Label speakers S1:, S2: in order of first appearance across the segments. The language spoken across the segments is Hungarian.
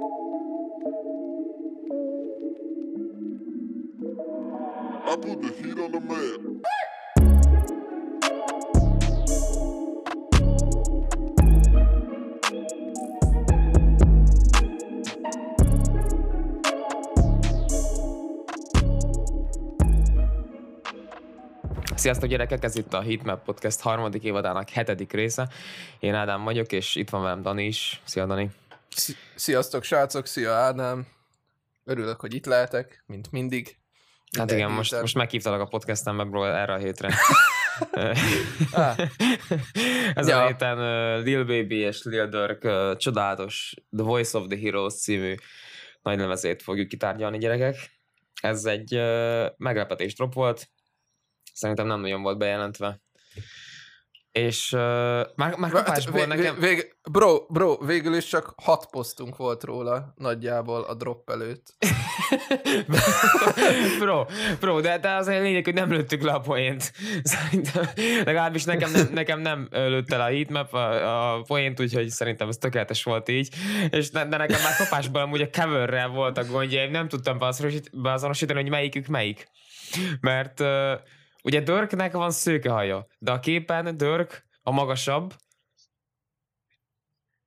S1: I put the heat on the man.
S2: Sziasztok gyerekek, ez itt a Heatmap Podcast harmadik évadának hetedik része. Én Ádám vagyok, és itt van velem Dani is. Szia Dani.
S3: Sziasztok srácok, szia Ádám. Örülök, hogy itt lehetek, mint mindig.
S2: Hát igen, most, most meghívtalak a podcastembe, bro, erre a hétre.
S3: ah.
S2: Ezen ja. a héten uh, Lil Baby és Lil Durk uh, csodálatos The Voice of the Heroes című nagy lemezét fogjuk kitárgyalni, gyerekek. Ez egy uh, meglepetés drop volt, Szerintem nem nagyon volt bejelentve. És uh, már, már kapásból
S3: hát,
S2: nekem...
S3: Vég, bro, bro, végül is csak hat posztunk volt róla nagyjából a drop előtt.
S2: bro, bro, de, de az a lényeg, hogy nem lőttük le a poént. Szerintem, legalábbis nekem nem, nekem nem lőtte le a heatmap a, a poént, úgyhogy szerintem ez tökéletes volt így. És de, de nekem már kapásból amúgy a coverrel voltak gondjaim, nem tudtam beazonosítani, hogy melyikük melyik. Mert uh, Ugye Dörknek van szőke haja, de a képen Dörk a magasabb.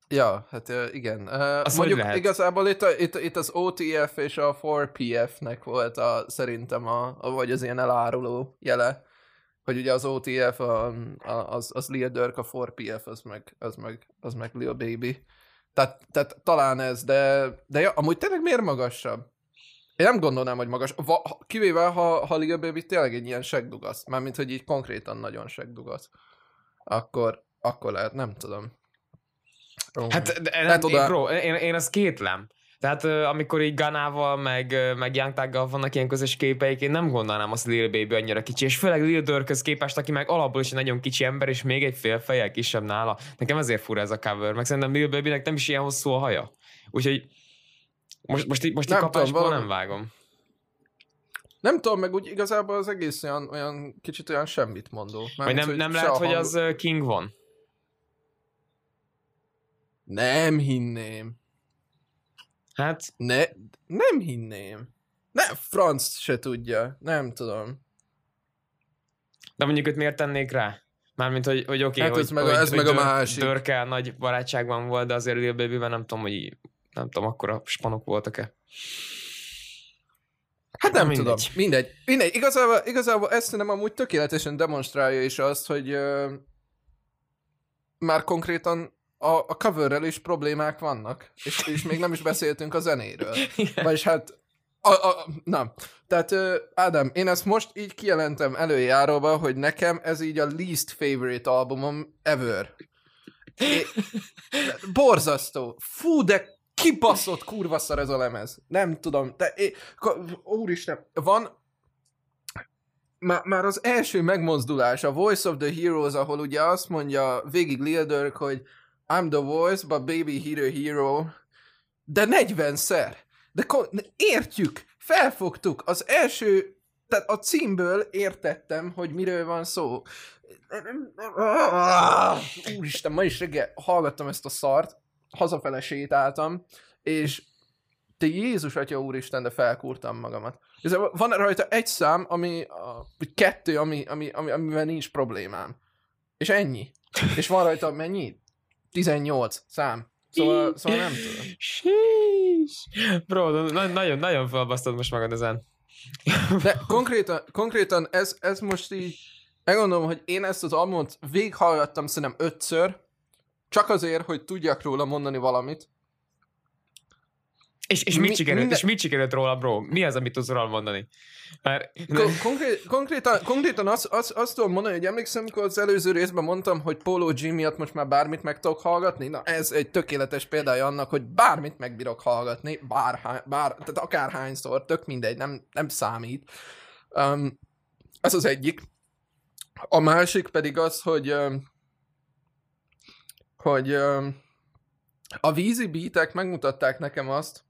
S3: Ja, hát igen. Uh, mondjuk igazából itt, a, itt, itt az OTF és a 4PF-nek volt a, szerintem a, a, vagy az ilyen eláruló jele, hogy ugye az OTF a, a, az, az Lil Durk, a 4PF az meg, az meg, az meg Lil Baby. Tehát, tehát talán ez, de, de ja, amúgy tényleg miért magasabb? Én nem gondolnám, hogy magas. Va, kivéve, ha, ha Liga Baby tényleg egy ilyen segdugasz, mármint, hogy így konkrétan nagyon segdugasz, akkor, akkor lehet, nem tudom.
S2: Oh. Hát, de, nem, oda... én, bro, én, én azt kétlem. Tehát amikor így Ganával, meg, meg Young vannak ilyen közös képeik, én nem gondolnám azt Lil Baby annyira kicsi, és főleg Lil Durkhöz képest, aki meg alapból is egy nagyon kicsi ember, és még egy fél fejjel kisebb nála. Nekem ezért fura ez a cover, meg szerintem Lil Babynek nem is ilyen hosszú a haja. Úgyhogy most, most, most nem kapásból tudom, nem vágom.
S3: Nem tudom, meg úgy igazából az egész olyan, olyan kicsit olyan semmit mondó.
S2: Vagy nem, nem lehet, hogy az King van?
S3: Nem hinném.
S2: Hát...
S3: Ne, nem hinném. Nem, franc se tudja. Nem tudom.
S2: De mondjuk őt miért tennék rá? Mármint, hogy, hogy oké, okay, hát
S3: hogy,
S2: ez
S3: meg,
S2: hogy,
S3: ez
S2: hogy
S3: meg a másik.
S2: Dörkel nagy barátságban volt, de azért Lil baby nem tudom, hogy nem tudom, akkor a spanok voltak-e.
S3: Hát nem, nem tudom, mindegy. mindegy. mindegy. Igazából, igazából ezt nem amúgy tökéletesen demonstrálja is azt, hogy uh, már konkrétan a, a coverrel is problémák vannak, és, és még nem is beszéltünk a zenéről. Vagyis hát, a, a, na, tehát uh, Ádám, én ezt most így kijelentem előjáróba, hogy nekem ez így a least favorite albumom ever. É, borzasztó. Fú, de kibaszott kurva szar ez a lemez. Nem tudom. De, é, úristen, van már, már az első megmozdulás, a Voice of the Heroes, ahol ugye azt mondja végig Lil hogy I'm the voice, but baby hero hero. De 40-szer. De értjük, felfogtuk. Az első, tehát a címből értettem, hogy miről van szó. Úristen, ma is reggel hallgattam ezt a szart, hazafele sétáltam, és te Jézus Atya Úristen, de felkúrtam magamat. Ez, van rajta egy szám, ami, vagy kettő, ami, ami, ami, amivel nincs problémám. És ennyi. És van rajta mennyi? 18 szám. Szóval, szóval nem tudom.
S2: Bro, nagyon, nagyon felbasztod most magad ezen.
S3: De konkrétan, konkrétan ez, ez most így, megmondom, hogy én ezt az albumot végighallgattam szerintem ötször, csak azért, hogy tudjak róla mondani valamit.
S2: És, és, mi, mit sikerült, minden... és mit sikerült róla, bro? Mi az, amit tudsz róla mondani?
S3: Mert... Kon- konkrét, konkrétan, konkrétan azt, azt, azt tudom mondani, hogy emlékszem, amikor az előző részben mondtam, hogy Polo G miatt most már bármit meg tudok hallgatni. Na, ez egy tökéletes példája annak, hogy bármit meg hallgatni, bár, bár, tehát akárhányszor, tök mindegy, nem, nem számít. Um, ez az egyik. A másik pedig az, hogy um, hogy a vízi beatek megmutatták nekem azt,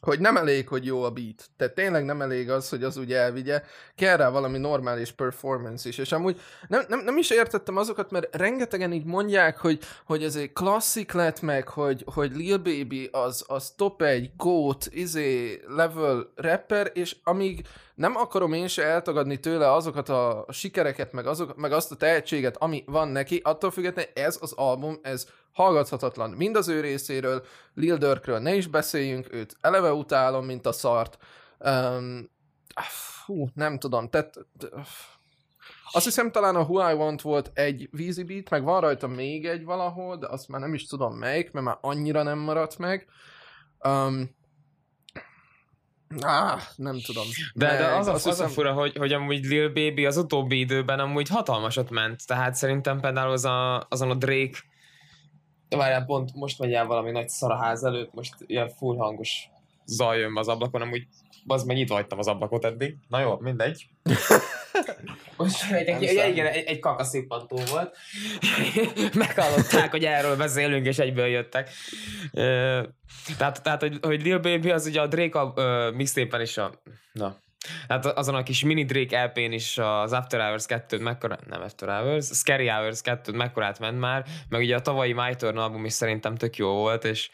S3: hogy nem elég, hogy jó a beat. Tehát tényleg nem elég az, hogy az úgy elvigye. Kell rá valami normális performance is. És amúgy nem, nem, nem is értettem azokat, mert rengetegen így mondják, hogy, hogy ez egy klasszik lett meg, hogy, hogy Lil Baby az, az top egy GOAT, izé, level rapper, és amíg nem akarom én se eltagadni tőle azokat a sikereket, meg, azok, meg azt a tehetséget, ami van neki, attól függetlenül ez az album, ez hallgathatatlan. Mind az ő részéről, Lil Durkről ne is beszéljünk, őt eleve utálom, mint a szart. Um, fú, nem tudom, tehát... Azt hiszem talán a Who I Want volt egy Weezy Beat, meg van rajta még egy valahol, de azt már nem is tudom melyik, mert már annyira nem maradt meg. Um, Ah, nem tudom.
S2: De, de az, a, az hiszem... a fura, hogy, hogy amúgy Lil Baby az utóbbi időben amúgy hatalmasat ment, tehát szerintem például az a, azon a Drake Várjál, pont most megy el valami nagy szaraház előtt, most ilyen full hangos zaj jön az ablakon, amúgy az meg itt hagytam az ablakot eddig. Na jó, mindegy. Most egy, egy, egy, egy, egy kakaszippantó volt. Meghallották, hogy erről beszélünk, és egyből jöttek. Tehát, tehát hogy, hogy Lil Baby az ugye a Drake a uh, mixtape is a... Na, Hát azon a kis mini Drake LP-n is az After Hours 2 mekkora, nem After Hours, Scary Hours 2 mekkorát ment már, meg ugye a tavalyi My Turn album is szerintem tök jó volt, és,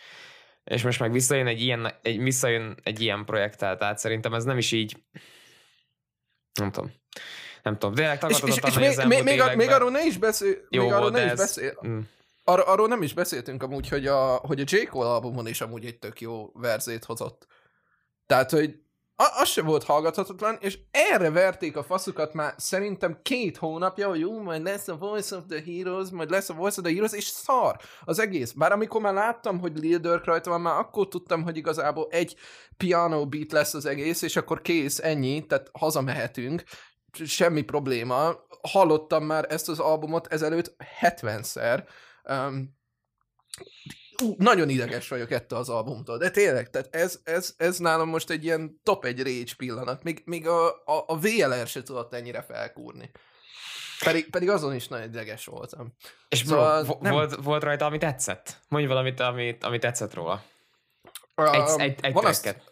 S2: és most meg visszajön egy ilyen, egy, visszajön egy ilyen projekttel, tehát szerintem ez nem is így, nem tudom. Nem tudom, tényleg tagadhatatlan,
S3: és, és, és még, még, még, még arról ne is beszél, jó még arról ne is ez... beszél. Mm. Ar- arról nem is beszéltünk amúgy, hogy a, hogy a J. Cole albumon is amúgy egy tök jó verzét hozott. Tehát, hogy a- az sem volt hallgathatatlan, és erre verték a faszukat már szerintem két hónapja, hogy jó, majd lesz a Voice of the Heroes, majd lesz a Voice of the Heroes, és szar az egész. Bár amikor már láttam, hogy Lil Durk rajta van, már akkor tudtam, hogy igazából egy piano beat lesz az egész, és akkor kész, ennyi, tehát hazamehetünk, semmi probléma. Hallottam már ezt az albumot ezelőtt 70-szer. Um, ú, nagyon ideges vagyok ettől az albumtól, de tényleg, tehát ez, ez, ez nálam most egy ilyen top egy rage pillanat, még, még a, a, a VLR se tudott ennyire felkúrni. Pedig, pedig azon is nagyon ideges voltam.
S2: És szóval bro, nem... volt, volt rajta, ami tetszett? Mondj valamit, ami, ami tetszett róla. Egy, um, egy, egy van
S3: azt,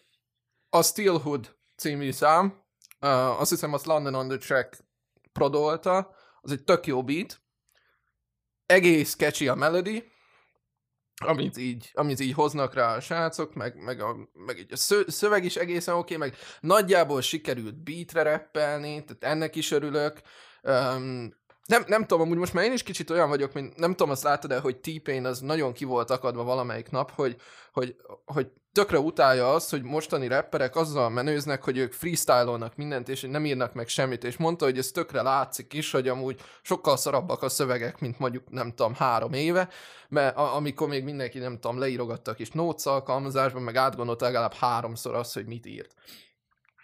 S3: a Steelhood című szám, uh, azt hiszem azt London on the Track prodolta, az egy tök jó beat, egész catchy a melody, amit így, amit így hoznak rá a srácok, meg, meg, a, meg így a szöveg is egészen oké, okay, meg nagyjából sikerült beatre rappelni, tehát ennek is örülök. Um, nem, nem tudom, amúgy most már én is kicsit olyan vagyok, mint nem tudom, azt látod-e, hogy T-Pain az nagyon ki volt akadva valamelyik nap, hogy, hogy, hogy tökre utálja azt, hogy mostani rapperek azzal menőznek, hogy ők freestyle-olnak mindent, és nem írnak meg semmit, és mondta, hogy ez tökre látszik is, hogy amúgy sokkal szarabbak a szövegek, mint mondjuk, nem tudom, három éve, mert a- amikor még mindenki, nem tudom, leírogatta a kis notes alkalmazásban, meg átgondolta legalább háromszor azt, hogy mit írt.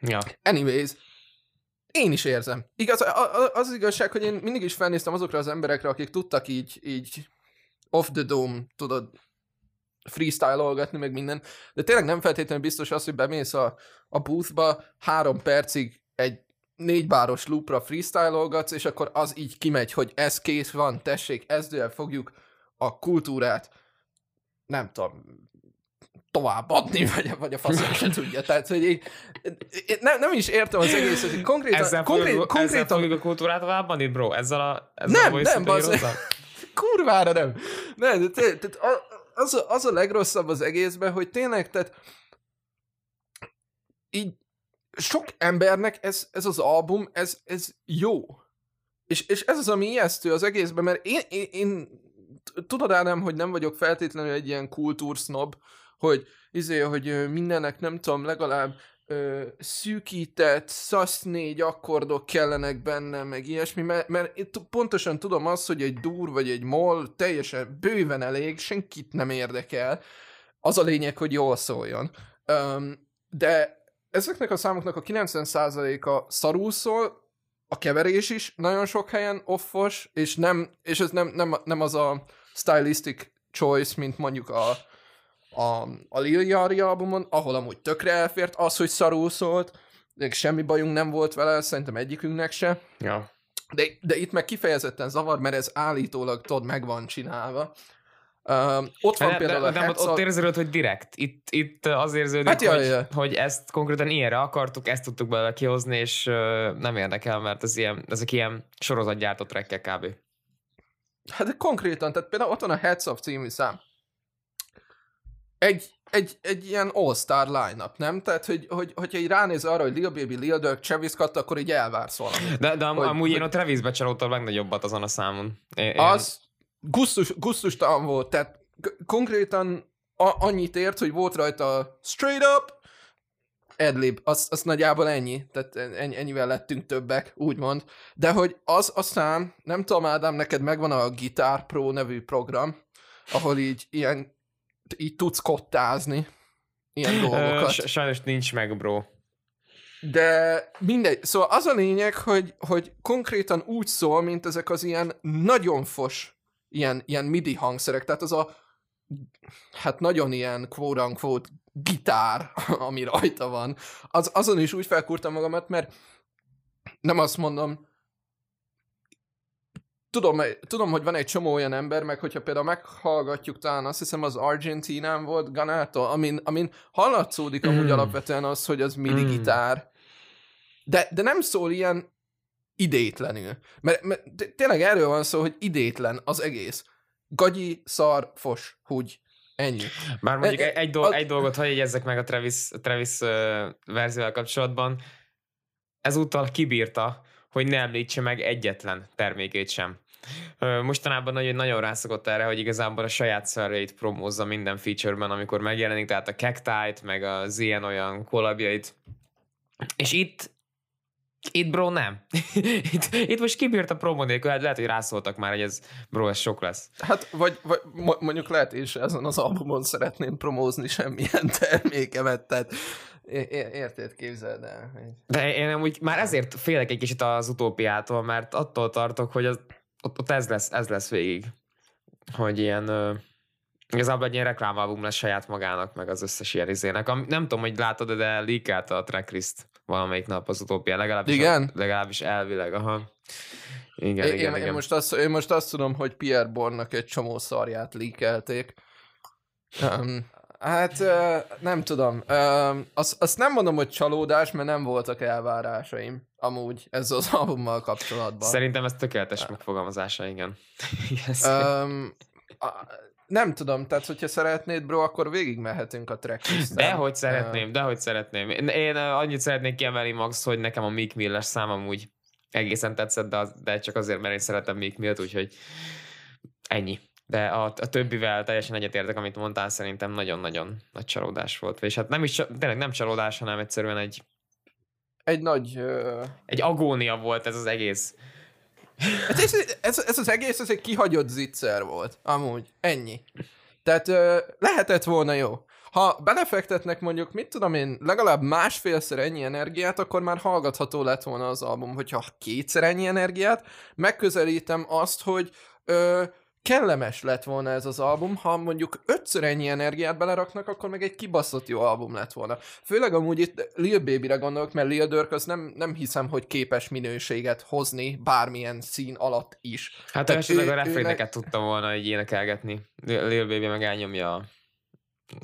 S2: Ja.
S3: Anyways, én is érzem. Igaz, az, az igazság, hogy én mindig is felnéztem azokra az emberekre, akik tudtak így, így off the dome, tudod, freestyle-olgatni, meg minden, de tényleg nem feltétlenül biztos az, hogy bemész a, a boothba három percig egy négy báros loopra freestyle-olgatsz, és akkor az így kimegy, hogy ez kész van, tessék, ezzel fogjuk a kultúrát, nem tudom, továbbadni, vagy, vagy a faszom sem tudja. Tehát, hogy így, nem, nem is értem az egészet, hogy konkrétan...
S2: Ezzel
S3: konkrét,
S2: fogjuk,
S3: konkrétan...
S2: ezzel fogjuk a kultúrát továbbadni, bro? Ezzel a... Ezzel
S3: nem, a nem, az... Kurvára nem. Nem, de tehát az, a, az a legrosszabb az egészben, hogy tényleg, tehát így sok embernek ez, ez az album, ez, ez jó. És, és ez az, ami ijesztő az egészben, mert én, én, én tudod Ádám, hogy nem vagyok feltétlenül egy ilyen kultúrsznob, hogy izé, hogy mindennek nem tudom, legalább ö, szűkített, szasz négy akkordok kellenek benne, meg ilyesmi, mert, mert itt pontosan tudom azt, hogy egy dur vagy egy mol teljesen bőven elég, senkit nem érdekel. Az a lényeg, hogy jól szóljon. Um, de ezeknek a számoknak a 90%-a szarul szól, a keverés is nagyon sok helyen offos, és, nem, és ez nem, nem, nem az a stylistic choice, mint mondjuk a, a, a Lil Yari albumon, ahol amúgy tökre elfért az, hogy szarul szólt, semmi bajunk nem volt vele, szerintem egyikünknek se.
S2: Ja.
S3: De, de itt meg kifejezetten zavar, mert ez állítólag, tudod, meg van csinálva. Uh, ott van
S2: De,
S3: például
S2: de,
S3: a
S2: de
S3: Hex
S2: ott érződött, hogy direkt. Itt, itt az érződik,
S3: Hát jaj,
S2: hogy,
S3: jaj.
S2: hogy ezt konkrétan ilyenre akartuk, ezt tudtuk belőle kihozni, és ö, nem érdekel, mert ez ilyen, ezek ilyen sorozatgyártott trekkek kb.
S3: Hát de konkrétan, tehát például ott van a Heads Up című szám. Egy, egy, egy ilyen all-star line-up, nem? Tehát, hogy, hogy, hogyha így ránéz arra, hogy Lil Baby, Lil Durk, Travis Scott, akkor így elvársz valamit.
S2: De, de am,
S3: Hogy-
S2: amúgy én
S3: hogy-
S2: a Travisbe csalódtam a legnagyobbat azon a számon. Én, én-
S3: Az gusztus, gusztustalan volt, tehát konkrétan a, annyit ért, hogy volt rajta straight up, adlib, az, az nagyjából ennyi, tehát ennyi, ennyivel lettünk többek, úgymond. De hogy az a szám, nem tudom Ádám, neked megvan a Guitar Pro nevű program, ahol így ilyen, így tudsz kottázni ilyen dolgokat.
S2: sajnos nincs meg, bro.
S3: De mindegy. Szóval az a lényeg, hogy, hogy konkrétan úgy szól, mint ezek az ilyen nagyon fos ilyen, ilyen MIDI hangszerek. Tehát az a hát nagyon ilyen quote-unquote gitár, ami rajta van. Az, azon is úgy felkúrtam magamat, mert nem azt mondom, tudom, tudom, hogy van egy csomó olyan ember, meg hogyha például meghallgatjuk talán, azt hiszem az Argentinán volt Ganától, amin, amin hallatszódik amúgy
S2: Mm.
S3: alapvetően az, hogy az MIDI
S2: Mm.
S3: gitár. De, de nem szól ilyen idétlenül. Mert, mert té- tényleg erről van szó, hogy idétlen az egész. Gagyi, szar, fos, húgy. Ennyi.
S2: Bár mondjuk
S3: E-
S2: egy, egy, dolg,
S3: az-
S2: egy dolgot hagyj jegyezzek meg a Travis, Travis uh, verzióval kapcsolatban. Ezúttal kibírta, hogy ne említse meg egyetlen termékét sem. Mostanában nagyon, nagyon rászokott erre, hogy igazából a saját szerveit promózza minden featureben, amikor megjelenik, tehát a Cactite, meg az ilyen olyan kollabjait. És itt itt bro nem. itt, itt most kibírta promo nélkül, hát lehet, hogy rászóltak már, hogy ez bro, ez sok lesz.
S3: Hát, vagy, vagy mo- mondjuk lehet és ezen az albumon szeretném promózni semmilyen termékemet, tehát é- é- érted, képzeld el.
S2: De én amúgy már ezért félek egy kicsit az utópiától, mert attól tartok, hogy az, ott, ott ez, lesz, ez lesz végig. Hogy ilyen, ö, igazából egy ilyen reklámalbum lesz saját magának, meg az összes ilyen izének. Am, nem tudom, hogy látod, de leakelt a tracklist valamelyik nap az utópia, legalábbis,
S3: Igen?
S2: legalábbis elvileg, aha. Igen,
S3: Én,
S2: igen,
S3: én,
S2: igen.
S3: én, most azt, én most azt tudom, hogy Pierre Bornak egy csomó szarját líkelték. Um, hát nem tudom. Azt, azt nem mondom, hogy csalódás, mert nem voltak elvárásaim amúgy ezzel az albummal kapcsolatban.
S2: Szerintem ez tökéletes megfogalmazása, igen.
S3: Um, a, nem tudom, tehát hogyha szeretnéd, bro, akkor végig mehetünk a tracklisten.
S2: Dehogy szeretném, dehogy szeretném. Én, annyit szeretnék kiemelni Max, hogy nekem a Meek Mill-es szám amúgy egészen tetszett, de, az, de csak azért, mert én szeretem Meek Millt, úgyhogy ennyi. De a, a többivel teljesen egyetértek, amit mondtál, szerintem nagyon-nagyon nagy csalódás volt. És hát nem is, tényleg nem csalódás, hanem egyszerűen egy,
S3: Egy nagy... Uh,
S2: egy agónia volt ez az egész.
S3: Hát ez, ez, ez az egész, ez egy kihagyott zicser volt. Amúgy. Ennyi. Tehát ö, lehetett volna jó. Ha belefektetnek mondjuk, mit tudom én, legalább másfélszer ennyi energiát, akkor már hallgatható lett volna az album. Hogyha kétszer ennyi energiát, megközelítem azt, hogy ö, kellemes lett volna ez az album, ha mondjuk ötször ennyi energiát beleraknak, akkor meg egy kibaszott jó album lett volna. Főleg amúgy itt Lil Baby-re gondolok, mert Lil Durk az nem, nem hiszem, hogy képes minőséget hozni bármilyen szín alatt is.
S2: Hát
S3: Tehát
S2: esetleg
S3: ő-
S2: a refréneket tudtam volna így énekelgetni. Lil Baby meg elnyomja a,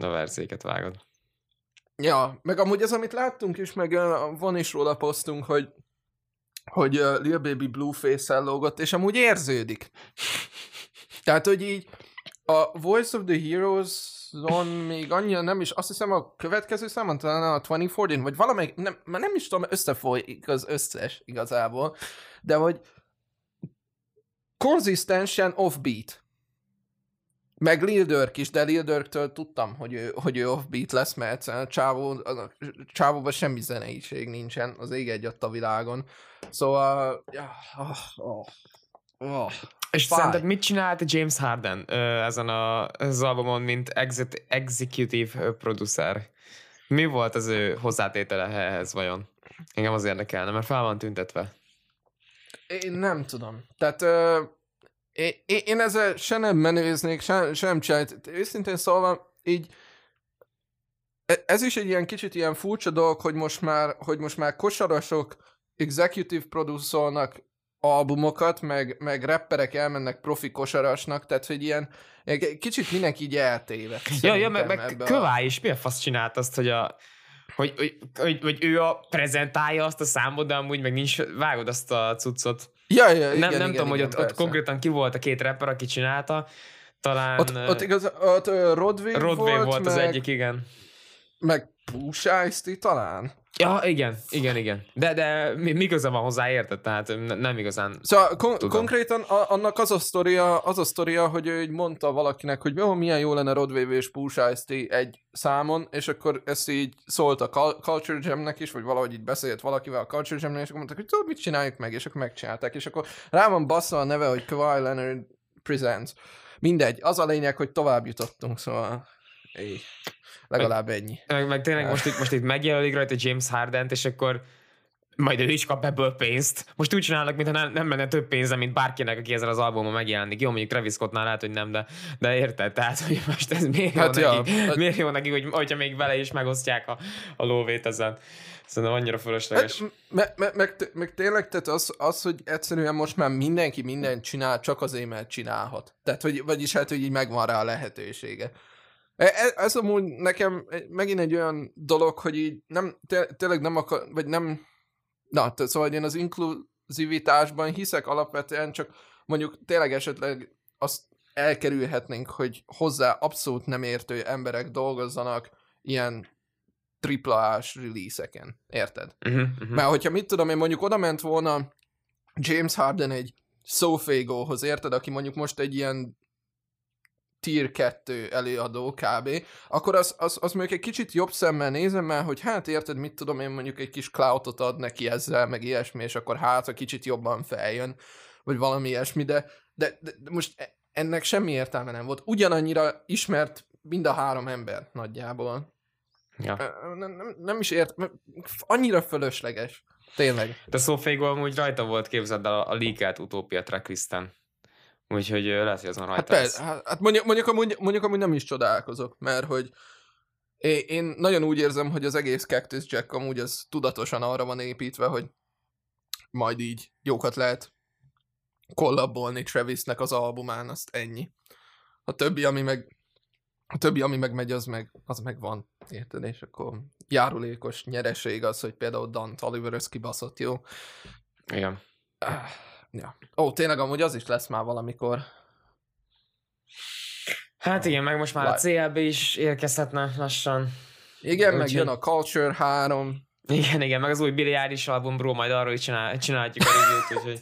S2: a verzéket, vágod.
S3: Ja, meg amúgy ez, amit láttunk is, meg van is róla posztunk, hogy hogy uh, Lil Baby Blueface-el lógott, és amúgy érződik. Tehát, hogy így a Voice of the Heroes-on még annyira nem is, azt hiszem a következő számon, talán a 2014, vagy valamelyik, nem, már nem is tudom, összefolyik az összes igazából, de hogy konzisztensen offbeat. Meg Lil Durk is, de Lil Durktől tudtam, hogy ő, hogy ő offbeat lesz, mert egyszerűen a csávó, a csávóban semmi zeneiség nincsen, az ég egy a világon. Szóval, ja, oh, oh, oh.
S2: És
S3: Fáj.
S2: szerinted mit csinált James Harden ezen a, az albumon, mint exit, executive producer? Mi volt az ő hozzátétele ehhez vajon? Engem az érdekelne, mert fel van tüntetve.
S3: Én nem tudom. Tehát ö, én, én ezzel se nem menőznék, se, se nem csinált. Őszintén szólva, így e- ez is egy ilyen kicsit ilyen furcsa dolog, hogy most már, hogy most már kosarasok executive producernak albumokat, meg, meg rapperek elmennek profi kosarasnak, tehát hogy ilyen kicsit mindenki így eltéve.
S2: Ja, ja, meg, meg
S3: ebbe a-
S2: Kövá is miért fasz csinált azt, hogy a hogy, hogy, hogy, hogy ő a prezentálja azt a számot, de amúgy meg nincs, vágod azt a cuccot.
S3: Ja, ja, igen,
S2: nem nem
S3: igen,
S2: tudom, hogy
S3: igen,
S2: ott, ott
S3: persze.
S2: konkrétan ki volt a két rapper, aki csinálta. Talán
S3: Ott, ott, igaz, ott Rodway,
S2: Rodway volt,
S3: volt,
S2: az
S3: meg,
S2: egyik, igen.
S3: meg Pusha Ice-T talán.
S2: Ja, igen, igen, igen. De, de mi, köze van hozzá, érted? Tehát ne- nem igazán.
S3: Szóval kon-
S2: Tudom.
S3: konkrétan a- annak az a, sztoria, az a sztoria, hogy ő így mondta valakinek, hogy jó, milyen jó lenne Rodway és Ice-T egy számon, és akkor ezt így szólt a Cul- Culture Jamnek is, vagy valahogy így beszélt valakivel a Culture Jamnek, és akkor mondták, hogy tudod, mit csináljuk meg, és akkor megcsinálták, és akkor rá van basszva a neve, hogy Kawhi Leonard Presents. Mindegy, az a lényeg, hogy tovább jutottunk, szóval éj, legalább ennyi.
S2: Meg, meg tényleg most itt, most itt megjelölik rajta James Hardent, és akkor majd ő is kap ebből pénzt. Most úgy csinálnak, mintha nem, nem lenne több pénze, mint bárkinek, aki ezzel az albumon megjelenik. Jó, mondjuk Travis Scottnál lehet, hogy nem, de, de érted? Tehát, hogy most ez miért jó,
S3: Hát ja.
S2: neki, miért jó neki, hogy, hogyha még vele is megosztják a, a lóvét ezen. Szerintem annyira fölösleges.
S3: Hát, me, me, meg, te- meg tényleg, tehát az, az, hogy egyszerűen most már mindenki mindent csinál, csak azért, mert csinálhat. Tehát, hogy, vagyis hát, hogy így megvan rá a lehetősége. E- e- Ez amúgy nekem megint egy olyan dolog, hogy így nem, té- tényleg nem akar, vagy nem, na, tehát szóval én az inkluzivitásban hiszek alapvetően, csak mondjuk tényleg esetleg azt elkerülhetnénk, hogy hozzá abszolút nem értő emberek dolgozzanak ilyen triplás release-eken. Érted?
S2: Uh-huh, uh-huh.
S3: Mert hogyha mit tudom én, mondjuk oda ment volna James Harden egy Sofagóhoz, érted, aki mondjuk most egy ilyen tier 2 előadó kb., akkor az, az, az mondjuk egy kicsit jobb szemmel nézem, mert hogy hát érted, mit tudom én, mondjuk egy kis cloudot ad neki ezzel, meg ilyesmi, és akkor hát, ha kicsit jobban feljön, vagy valami ilyesmi, de, de, de, most e- ennek semmi értelme nem volt. Ugyanannyira ismert mind a három ember nagyjából.
S2: Ja.
S3: Nem, nem, nem is ért, annyira fölösleges. Tényleg.
S2: De Sofago amúgy rajta volt, képzeld el a, a leakelt utópia tracklisten. Úgyhogy ö, lehet, hogy azon
S3: Hát,
S2: rajta
S3: persze,
S2: lesz.
S3: hát, hát mondjuk, mondjuk, amúgy, mondjuk amúgy nem is csodálkozok, mert hogy én, nagyon úgy érzem, hogy az egész Cactus Jack amúgy az tudatosan arra van építve, hogy majd így jókat lehet kollabolni Travisnek az albumán, azt ennyi. A többi, ami meg a többi, ami meg megy, az meg, az meg van, érted? És akkor járulékos nyereség az, hogy például Dan Toliver kibaszott, jó?
S2: Igen.
S3: Ah, Ja. Ó, tényleg amúgy az is lesz már valamikor.
S2: Hát igen, meg most már a
S3: Live.
S2: CLB is érkezhetne lassan.
S3: Igen, meg
S2: Úgyhogy-
S3: jön a Culture 3.
S2: Igen, igen, meg az új Billy Eilish album, bro, majd arról is csinál, csinálhatjuk a review-t, úgyhogy...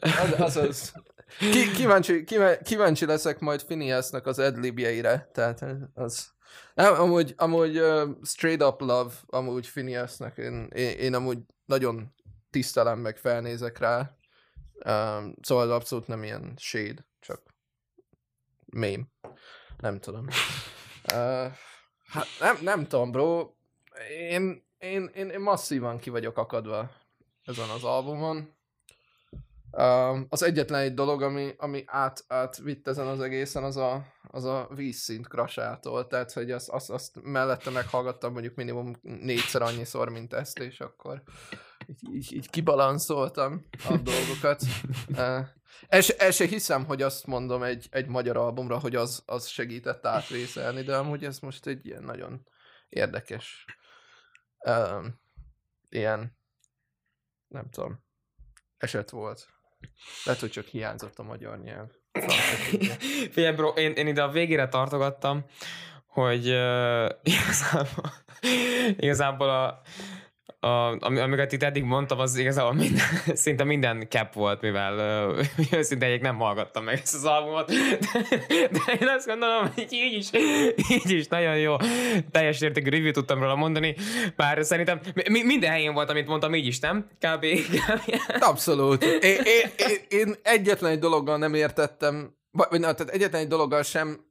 S3: Az, az, az. Ki, kíváncsi, kíváncsi, kíváncsi leszek majd Phineasnak az adlibjeire, tehát az... Nem, amúgy, amúgy uh, straight up love, amúgy Phineasnak, én, én, én amúgy nagyon tisztelem, meg felnézek rá. Um, szóval az abszolút nem ilyen shade, csak meme. Nem tudom. Uh, hát nem, nem tudom, bro. Én, én, én, én masszívan ki vagyok akadva ezen az albumon. Um, az egyetlen egy dolog, ami, ami át, átvitt ezen az egészen, az a, az a vízszint krasától. Tehát, hogy azt, azt, azt mellette meghallgattam mondjuk minimum négyszer annyiszor, mint ezt, és akkor így, így, így kibalanszoltam a dolgokat. El, el se hiszem, hogy azt mondom egy, egy magyar albumra, hogy az, az segített átvészelni, de amúgy ez most egy ilyen nagyon érdekes um, ilyen nem tudom, eset volt. Lehet, hogy csak hiányzott a magyar nyelv.
S2: Figyelj, bro, én, én ide a végére tartogattam, hogy uh, igazából, igazából a, a, ami, amiket itt eddig mondtam, az igazából minden, szinte minden cap volt, mivel őszintén nem hallgattam meg ezt az albumot, de, de én azt gondolom, hogy így is, így is nagyon jó teljes értékű review tudtam róla mondani, bár szerintem mi, minden helyén volt, amit mondtam, így is, nem? Kb. kb.
S3: Abszolút. Én, én, én, én egyetlen egy dologgal nem értettem, vagy na, tehát egyetlen egy dologgal sem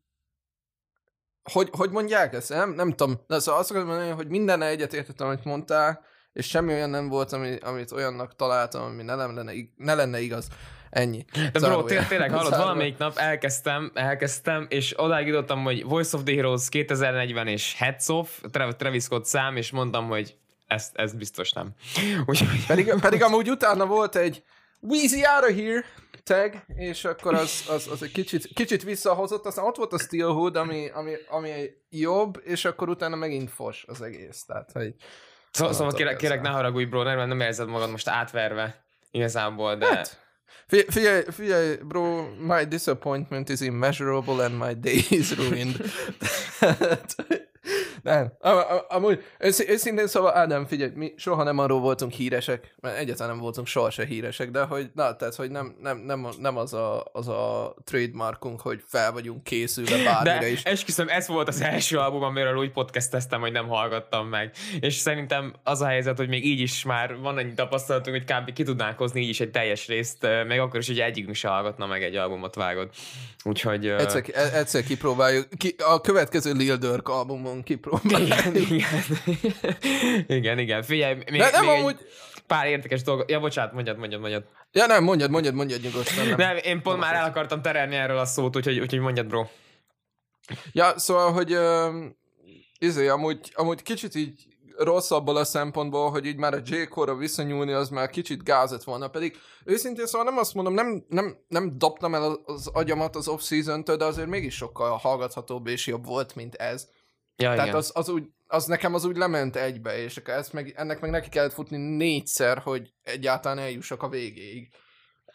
S3: hogy, hogy mondják ezt? Nem, nem tudom. De szóval azt akarom mondani, hogy minden egyet értettem, amit mondtál, és semmi olyan nem volt, ami, amit olyannak találtam, ami ne lenne, ne lenne igaz. Ennyi.
S2: De bro,
S3: Zárójel.
S2: té- tényleg hallod, valamelyik nap elkezdtem, elkezdtem, és odáig jutottam, hogy Voice of the Heroes 2040 és Heads Off, Tra- Travis Scott szám, és mondtam, hogy ezt, ezt biztos nem. Úgyhogy
S3: Pedig, pedig amúgy utána volt egy Weezy out of here tag, és akkor az, az, az egy kicsit, kicsit visszahozott, aztán ott volt a Steelhood, ami, ami, ami jobb, és akkor utána megint fos az egész, tehát hogy...
S2: Szó, szóval kérek, kérek ne haragudj, bro, mert nem érzed magad most átverve igazából, de... Hát,
S3: figyelj, figyelj, bro, my disappointment is immeasurable and my day is ruined. Nem, am, am, amúgy, őszintén szóval, Ádám, figyelj, mi soha nem arról voltunk híresek, mert egyáltalán nem voltunk sohasem híresek, de hogy, na, tehát, hogy nem, nem, nem, nem az, a, az a trademarkunk, hogy fel vagyunk készülve bármire
S2: de
S3: is.
S2: esküszöm, ez volt az első album, amiről úgy podcasteztem, hogy nem hallgattam meg. És szerintem az a helyzet, hogy még így is már van annyi tapasztalatunk, hogy kb. ki tudnánk hozni így is egy teljes részt, még akkor is, hogy egyikünk se hallgatna meg egy albumot vágod. Úgyhogy...
S3: Egyszer, egyszer kipróbáljuk. Ki, a következő Lil Durk albumon kipróbáljuk.
S2: Igen, igen. igen, igen. Figyelj, még,
S3: De nem
S2: még
S3: amúgy...
S2: egy pár érdekes dolgot. Ja, bocsánat, mondjad, mondjad, mondjad.
S3: Ja nem, mondjad, mondjad, mondjad nyugodtan. Nem,
S2: nem én pont
S3: nem
S2: már el akartam terelni erről a szót, úgyhogy, úgyhogy mondjad, bro.
S3: Ja, szóval, hogy uh, izé, amúgy, amúgy kicsit így rossz abból a szempontból, hogy így már a J. Cole-ra viszonyulni, az már kicsit gázett volna, pedig őszintén szóval nem azt mondom, nem, nem, nem dobtam el az agyamat az off-season-től, de azért mégis sokkal hallgathatóbb és jobb volt, mint ez.
S2: Ja,
S3: Tehát
S2: igen.
S3: az, az, úgy, az nekem az úgy lement egybe, és akkor ezt meg, ennek meg neki kellett futni négyszer, hogy egyáltalán eljussak a végéig.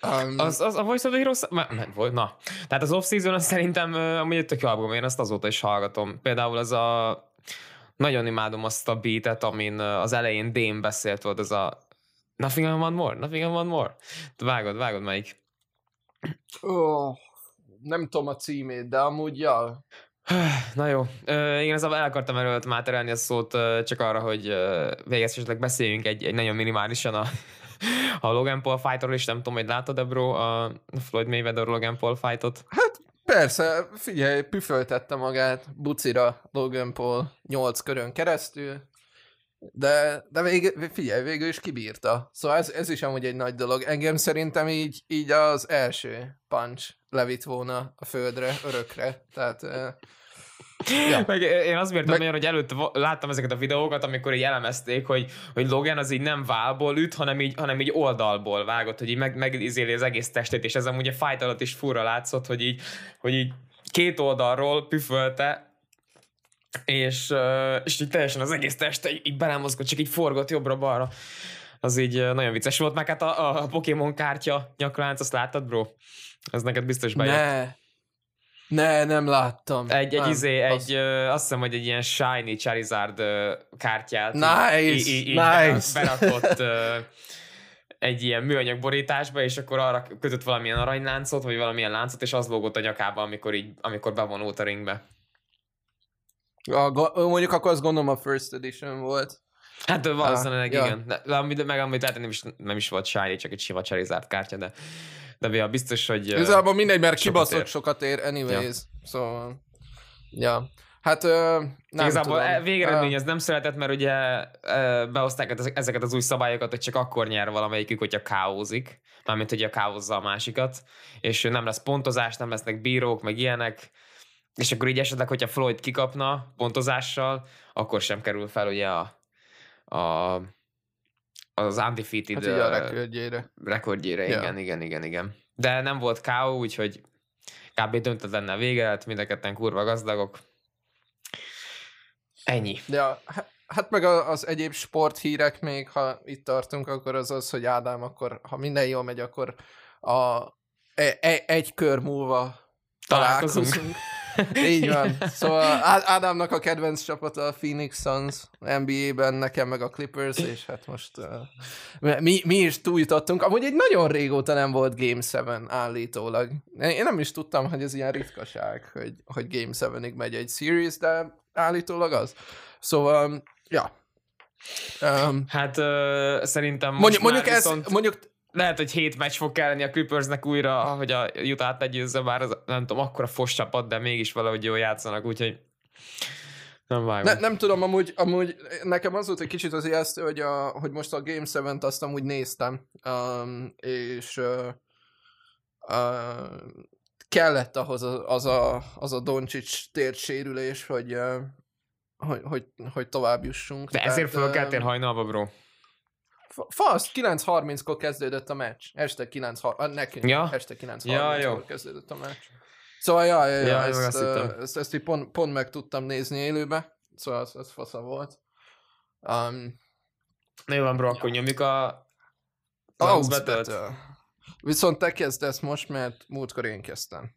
S3: Um,
S2: Az, az a Voice of the Heroes, nem, volt, na. Tehát az off-season az szerintem amúgy egy tök jó album, én azt azóta is hallgatom. Például az a, nagyon imádom azt a beatet, amin az elején Dame beszélt volt, az a Nothing I want more, nothing I want more. Vágod, vágod melyik?
S3: oh, nem tudom a címét, de amúgy ja.
S2: Na jó, uh, igen, ezzel el akartam erről már terelni a szót, csak arra, hogy végez esetleg beszéljünk egy, egy nagyon minimálisan a, a Logan Paul fightról, és nem tudom, hogy látod e bro, a Floyd Mayweather Logan Paul fightot?
S3: Hát persze, figyelj, püföltette magát bucira Logan Paul 8 körön keresztül, de, de vég, figyelj, végül is kibírta. Szóval ez, ez is amúgy egy nagy dolog. Engem szerintem így, így az első punch levitt volna a földre örökre. Tehát
S2: Ja. Meg én azt mértem, Meg... hogy előtt láttam ezeket a videókat, amikor így elemezték, hogy, hogy Logan az így nem válból üt, hanem így, hanem így oldalból vágott, hogy így meg, megizéli az egész testét, és ez amúgy a fight alatt is furra látszott, hogy így, hogy így két oldalról püfölte, és, és így teljesen az egész teste így belemozgott, csak így forgott jobbra-balra. Az így nagyon vicces volt, meg hát a, a Pokémon kártya nyaklánc, azt láttad, bro? Ez neked biztos bejött.
S3: Ne. Ne, nem láttam.
S2: Egy, egy
S3: nem,
S2: izé, egy, ö, azt hiszem, hogy egy ilyen shiny Charizard ö, kártyát
S3: nice,
S2: így, így, így
S3: nice.
S2: berakott ö, egy ilyen műanyag borításba, és akkor arra kötött valamilyen aranyláncot, vagy valamilyen láncot, és az lógott a nyakába, amikor, így, amikor bevonult a ringbe.
S3: A, mondjuk akkor azt gondolom a first edition volt.
S2: Hát valószínűleg ah, igen. Ja. De, de, meg amit lehet, nem is, nem is volt shiny, csak egy sima Charizard kártya, de de ja, biztos, hogy...
S3: Igazából mindegy, mert kibaszott ér. sokat ér, anyways. Ja. Szóval... Ja. Hát nem
S2: Igazából
S3: tudom.
S2: E, végeredmény ez nem született, mert ugye behozták ezeket az új szabályokat, hogy csak akkor nyer valamelyikük, hogyha káózik, mármint hogy a káózza a másikat, és nem lesz pontozás, nem lesznek bírók, meg ilyenek, és akkor így esetleg, hogyha Floyd kikapna pontozással, akkor sem kerül fel ugye a, a az undefeated
S3: hát a rekordjére.
S2: rekordjére, ja. igen, igen, igen, igen. De nem volt KO, úgyhogy kb. döntetlenne vége lett, mind a ketten kurva gazdagok. Ennyi.
S3: Ja, hát meg az egyéb sporthírek még, ha itt tartunk, akkor az az, hogy Ádám, akkor ha minden jól megy, akkor a, e, e, egy kör múlva találkozunk. találkozunk. Így van. Szóval Ádámnak a kedvenc csapata a Phoenix Suns NBA-ben, nekem meg a Clippers, és hát most uh, mi, mi is túljutottunk. Amúgy egy nagyon régóta nem volt Game 7 állítólag. Én nem is tudtam, hogy ez ilyen ritkaság, hogy, hogy Game 7-ig megy egy series, de állítólag az. Szóval, ja.
S2: Um, hát uh, szerintem most
S3: mondjuk, mondjuk,
S2: viszont...
S3: ez, mondjuk
S2: lehet, hogy hét meccs fog kelleni a Clippersnek újra, hogy a Utah-t legyőzze, bár az, nem tudom, akkora fos csapat, de mégis valahogy jól játszanak, úgyhogy nem vágom.
S3: Ne, nem tudom, amúgy, amúgy nekem az volt egy kicsit az ijesztő, hogy, a, hogy most a Game 7-t azt amúgy néztem, um, és uh, uh, kellett ahhoz az, az a, az a Doncsics tért sérülés, hogy, uh, hogy, hogy, hogy tovább jussunk.
S2: De ezért föl uh, hajnalba, bro.
S3: Fa- Fasz, 9.30-kor kezdődött a meccs. Este 9.30, nekünk.
S2: Ja?
S3: Este 9.30-kor
S2: Ja, jó.
S3: kezdődött a meccs. Szóval, ja, ja, ja,
S2: Ja,
S3: ezt, ezt, ezt, ezt, így pont, pont meg tudtam nézni élőbe. Szóval ez, ez fasza volt. Um,
S2: Na jó van, bro, akkor nyomjuk a...
S3: Battle. Viszont te kezdesz most, mert múltkor én kezdtem.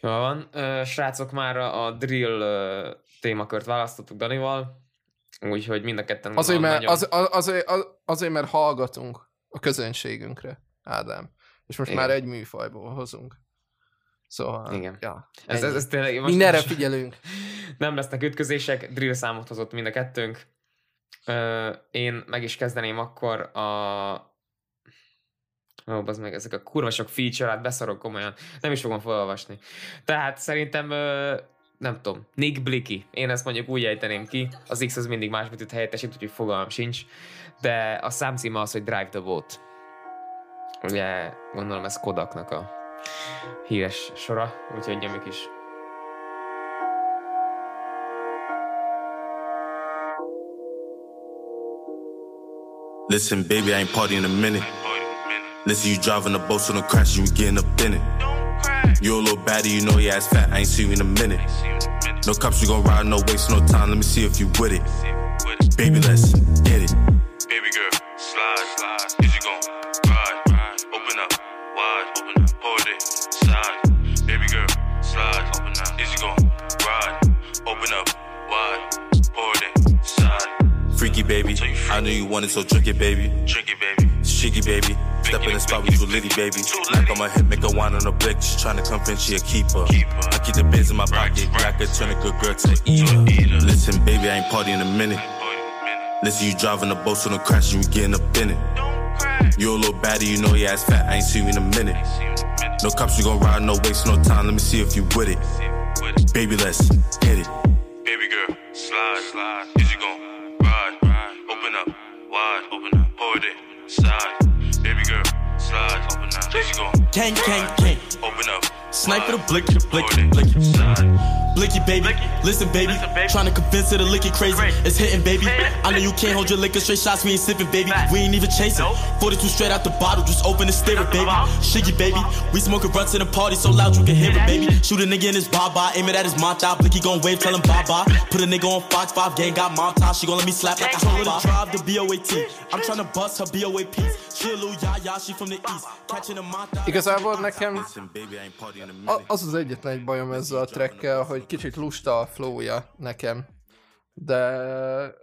S2: Jó van. Srácok, már a drill témakört választottuk Danival, úgyhogy mind a ketten
S3: Azért, mert,
S2: nagyon-
S3: az, az, azért, az, azért, mert hallgatunk a közönségünkre, Ádám. És most
S2: Igen.
S3: már egy műfajból hozunk. Szóval,
S2: Igen.
S3: ja.
S2: ez, ez, ez tényleg, most,
S3: Mindenre
S2: most
S3: figyelünk.
S2: nem lesznek ütközések, drill számot hozott mind a kettőnk. Ö, én meg is kezdeném akkor a... Ó, az meg ezek a kurva sok feature, hát beszarok komolyan. Nem is fogom felolvasni. Tehát szerintem, ö, nem tudom, Nick Blicky. Én ezt mondjuk úgy ejteném ki. Az X az mindig más betűt helyettesít, úgyhogy fogalmam sincs. De a számcíme az, hogy Drive the Boat. Ugye, gondolom ez Kodaknak a híres sora, úgyhogy nyomjuk is.
S4: Listen, baby, I ain't partying in a minute. Listen, you driving a boat, so don't crash, you getting up in it. You a little baddie, you know your ass fat, I ain't seen you in a minute. No cops, you gon' ride, no waste, no time, let me see if you with it. Baby, let's get it. I know you wanted, so drink it, baby.
S5: Drink it, baby.
S4: Shiggy, baby. Step in the spot with you, litty, baby. Knock on my hip, make her wine on the blick. She tryna convince she a keeper. I keep the biz in my pocket. I could turn a good girl to eater.
S5: eater.
S4: Listen, baby, I ain't partying in a minute.
S5: Hold it, minute.
S4: Listen, you driving a boat, so don't crash, you getting up in it. You a little baddie, you know your ass fat, I ain't seen you in a minute.
S5: See you in a minute.
S4: No cops, you gon' ride, no waste, no time, let me see if you with it.
S5: See you with it.
S4: Baby, let's get it.
S5: slide. Baby girl, slide, open up. She gon'
S6: Ten, ten, ten.
S5: Open up.
S6: Sniper the
S5: wide,
S6: blicky, the blicky,
S5: hold it,
S6: blicky.
S5: side.
S6: Blicky, baby. Listen, baby. Trying to convince her to lick it crazy. It's hitting, baby. I know you can't hold your liquor straight shots. We ain't sipping, baby. We ain't even chasing. 42 straight out the bottle. Just open and the stereo, baby. Shiggy, baby. We smoking runs in the party so loud you can hear it, baby. Shoot a nigga in his baba. Aim it at his mata. Blicky gon' wave, tell him bye bye. Put a nigga on Fox 5 gang, got montage. She gon' let me slap like a told her to drive the BOAT. I'm trying to bust her BOAP. She a little yah she from the east. Catching a mata.
S3: Igazából nekem
S4: Listen, baby, I ain't partying
S3: az az egyetlen egy bajom ezzel a trackkel, hogy kicsit lusta a flowja nekem. De,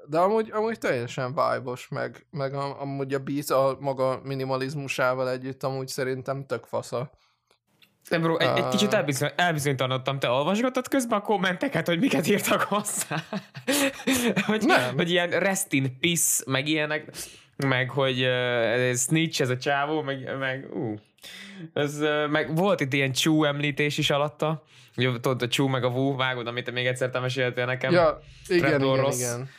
S3: de amúgy, amúgy teljesen vibe meg, meg a, amúgy a beat a maga minimalizmusával együtt amúgy szerintem tök fasza.
S2: De bro, egy, egy kicsit elbizony, elbizonytalanodtam, te olvasgattad közben a kommenteket, hogy miket írtak hozzá? hogy,
S3: Nem.
S2: hogy ilyen rest in peace, meg ilyenek, meg hogy uh, snitch ez a csávó, meg, meg ú. Ez, meg volt itt ilyen csú említés is alatta. Ugye, tudod, a csú meg a vú, vágod, amit te még egyszer te meséltél nekem.
S3: Ja, igen, igen,
S2: rossz.
S3: igen.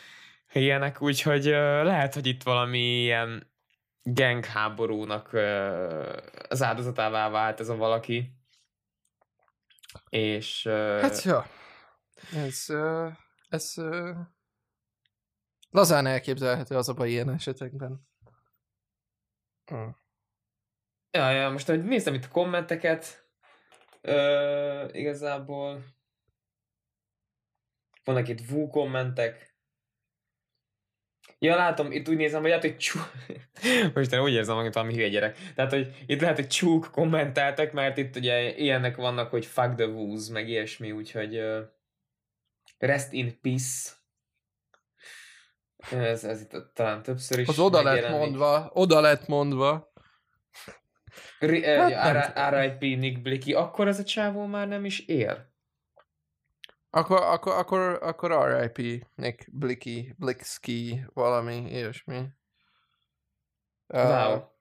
S2: Ilyenek, úgyhogy lehet, hogy itt valami ilyen gang háborúnak uh, az áldozatává vált ez a valaki. És
S3: Hát ja, ez, ez lazán elképzelhető az a baj ilyen esetekben. Hm.
S2: Ja, ja, most hogy néztem itt a kommenteket, uh, igazából vannak itt vú kommentek. Ja, látom, itt úgy nézem, hogy lehet, hogy csú... Most én úgy érzem, hogy valami hülye gyerek. Tehát, hogy itt lehet, hogy csúk kommenteltek, mert itt ugye ilyenek vannak, hogy fuck the woos, meg ilyesmi, úgyhogy uh, rest in peace. Ez, ez itt talán többször is
S3: Az oda lett mondva, oda lett mondva.
S2: Ri-
S3: Hát
S2: eh,
S3: nem
S2: R- R.I.P. Nick Blicky, akkor ez a csávó már nem is él.
S3: Akkor, akkor, akkor, akkor R.I.P. Nick Blicky, Blicksky, valami, ilyesmi. Uh,
S2: Wow.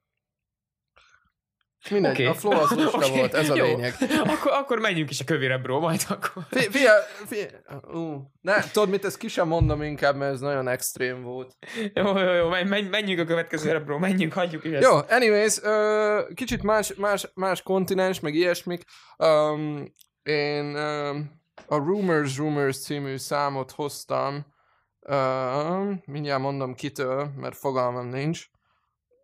S3: Mindegy,
S2: Oké.
S3: a flow az
S2: Oké,
S3: volt, ez a
S2: jó.
S3: lényeg.
S2: Akkor, akkor menjünk is a kövére, bro, majd akkor.
S3: Fia, fia, fia, ú, ne, tudod mit, ezt ki sem mondom inkább, mert ez nagyon extrém volt.
S2: Jó, jó, jó, menj, menj, menjünk a következőre, bro, menjünk, hagyjuk is ezt.
S3: Jó, anyways, ö, kicsit más, más, más kontinens, meg ilyesmik. Um, én um, a Rumors Rumors című számot hoztam. Um, mindjárt mondom kitől, mert fogalmam nincs.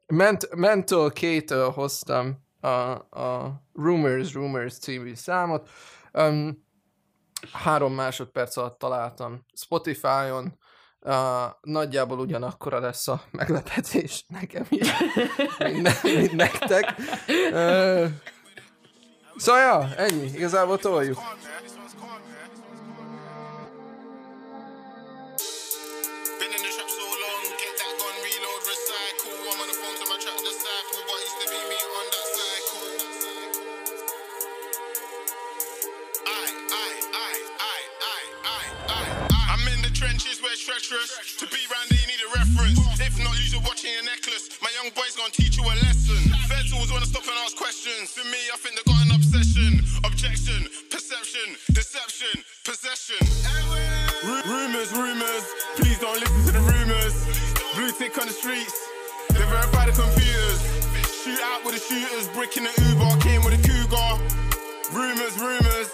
S3: Ment, Mental K-től hoztam a, a Rumors, Rumors című számot. Um, három másodperc alatt találtam Spotify-on. Uh, nagyjából ugyanakkora lesz a meglepetés nekem is, mint, ne, mint nektek. Uh, szóval ja, ennyi, igazából toljuk.
S1: Get that gun, reload, recycle. I'm on the phone to my track disciple, but used to be me on treacherous. To be round there, you need a reference. If not, use your watch and your necklace. My young boy's gonna teach you a lesson. Feds always wanna stop and ask questions. For me, I think they got an obsession. Objection, perception, deception, possession. Ru- rumors, rumors. Please don't listen to the rumors. Blue tick on the streets. They verify the computers. Shoot out with the shooters. Brick in the Uber. Came with a cougar. Rumors, rumors.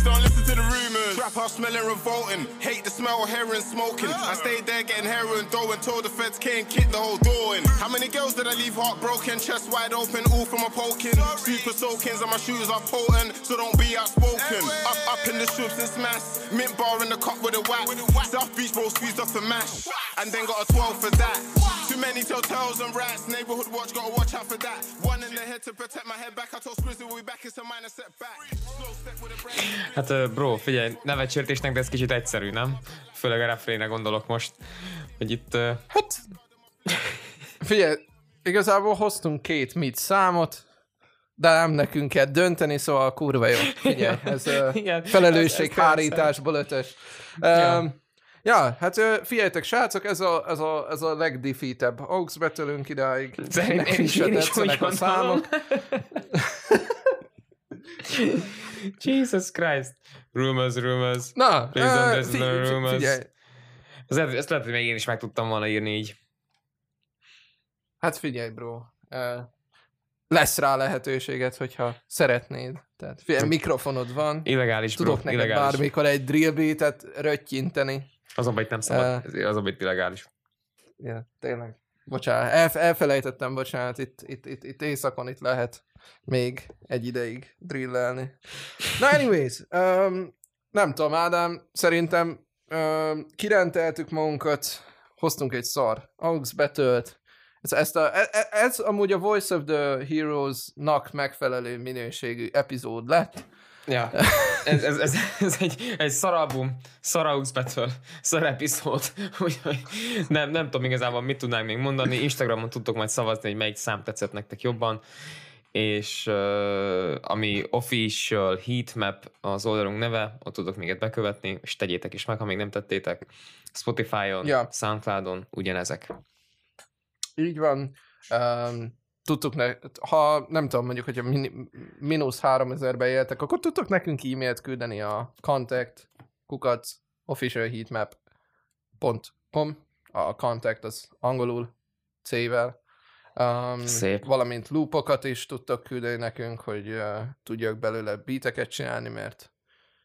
S1: Please don't listen to the rumors. Trap house smelling revolting. Hate the smell of heroin smoking. I stayed there getting heroin dough until the feds came, kicked the whole door in. How many girls did I leave heartbroken? Chest wide open, all from a poking. Super soakings and my shoes are potent, so don't be outspoken. Up, up in the shoes and smash. Mint bar in the cup with a whack. South Beach bro squeezed off the mash. And then got a 12 for that. Many telltales and rats. Neighborhood watch, gotta watch out for that. One in the head to protect my head back. I told Squizzy we'll be back, it's a minor setback. Slow step with a brain.
S2: Hát bro, figyelj, nevecsértésnek, de ez kicsit egyszerű, nem? Főleg a refrénre gondolok most, hogy itt...
S3: Hát, figyelj, igazából hoztunk két mit számot, de nem nekünk kell dönteni, szóval kurva jó. Figyelj, ez
S2: Igen,
S3: felelősséghárításból ötös. Um, ja, hát ö, figyeljetek, srácok, ez a, ez a, ez a legdefeatebb Aux betölünk idáig.
S2: Szerintem
S3: Nekünk
S2: is én is úgy
S3: a számok.
S2: Jesus Christ. Rumors, rumors.
S3: Na,
S2: Please don't the
S3: fi-
S2: rumors.
S3: figyelj,
S2: Ez lehet, ezt lehet, hogy még én is meg tudtam volna írni így.
S3: hát figyelj, bro. Uh, lesz rá lehetőséget, hogyha szeretnéd. Tehát figyelj, mikrofonod van.
S2: Illegális, bro.
S3: Tudok neked
S2: illegális.
S3: bármikor egy drill beatet röttyinteni.
S2: Az a baj, itt nem szabad. Ez az a baj, itt illegális.
S3: Ja, tényleg. Bocsánat, elf- elfelejtettem, bocsánat, itt, itt, itt, itt éjszakon itt lehet még egy ideig drillelni. Na anyways, um, nem tudom, Ádám, szerintem um, kirenteltük magunkat, hoztunk egy szar, AUX betölt, ez, ezt a, e- e- ez amúgy a Voice of the Heroes-nak megfelelő minőségű epizód lett.
S2: Ja. Ez, ez, ez, ez egy, egy szaralbum, szaraux Battle, szar epizód. Úgyhogy nem, nem tudom igazából mit tudnánk még mondani. Instagramon tudtok majd szavazni, hogy melyik szám tetszett nektek jobban. És uh, ami official heatmap az oldalunk neve, ott tudok még bekövetni, és tegyétek is meg, ha még nem tettétek. Spotify-on,
S3: Ja.
S2: Soundcloud-on ugyanezek.
S3: Így van. Um, tudtuk, ne, ha nem tudom, mondjuk, hogyha min, mínusz 3000-be éltek, akkor tudtok nekünk e-mailt küldeni a contact kukac officialheatmap.com a contact az angolul C-vel. Um,
S2: Szép.
S3: Valamint loopokat is tudtok küldeni nekünk, hogy uh, tudjak belőle beateket csinálni, mert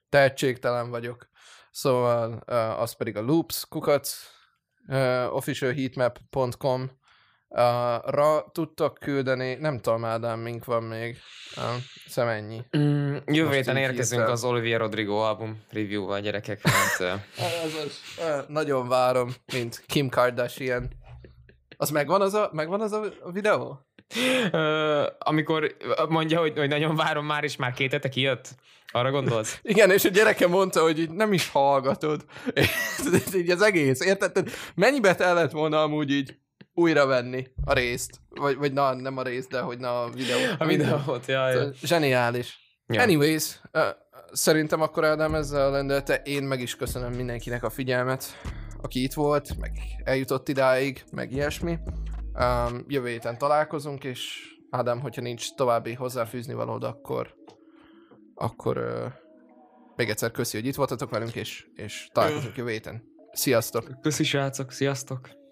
S3: tehetségtelen vagyok. Szóval uh, az pedig a loops kukac uh, officialheatmap.com uh, ra tudtok küldeni, nem tudom Ádám, mink van még, uh, szem ennyi.
S2: Mm, jövő héten érkezünk
S3: hirtelen.
S2: az Olivia Rodrigo album review-val, gyerekek. Hát, uh,
S3: Azaz, uh, nagyon várom, mint Kim Kardashian. Az megvan az a, megvan az a videó?
S2: Ö, amikor mondja, hogy, hogy nagyon várom már, és már két hete kijött? Arra gondolsz?
S3: Igen, és a gyereke mondta, hogy így nem is hallgatod. Így az egész, érted? Tehát Mennyibe kellett volna amúgy így újra venni a részt? Vagy, vagy na, nem a részt, de hogy na a videó.
S2: A videót, jaj. jaj.
S3: Zseniális.
S2: Ja.
S3: Anyways, uh, szerintem akkor Ádám ezzel rendelte. Én meg is köszönöm mindenkinek a figyelmet, aki itt volt, meg eljutott idáig, meg ilyesmi. Um, jövő héten találkozunk, és Ádám, hogyha nincs további hozzáfűzni valód, akkor akkor uh, még egyszer köszi, hogy itt voltatok velünk, és, és találkozunk jövő héten. Sziasztok!
S2: Köszi srácok, sziasztok!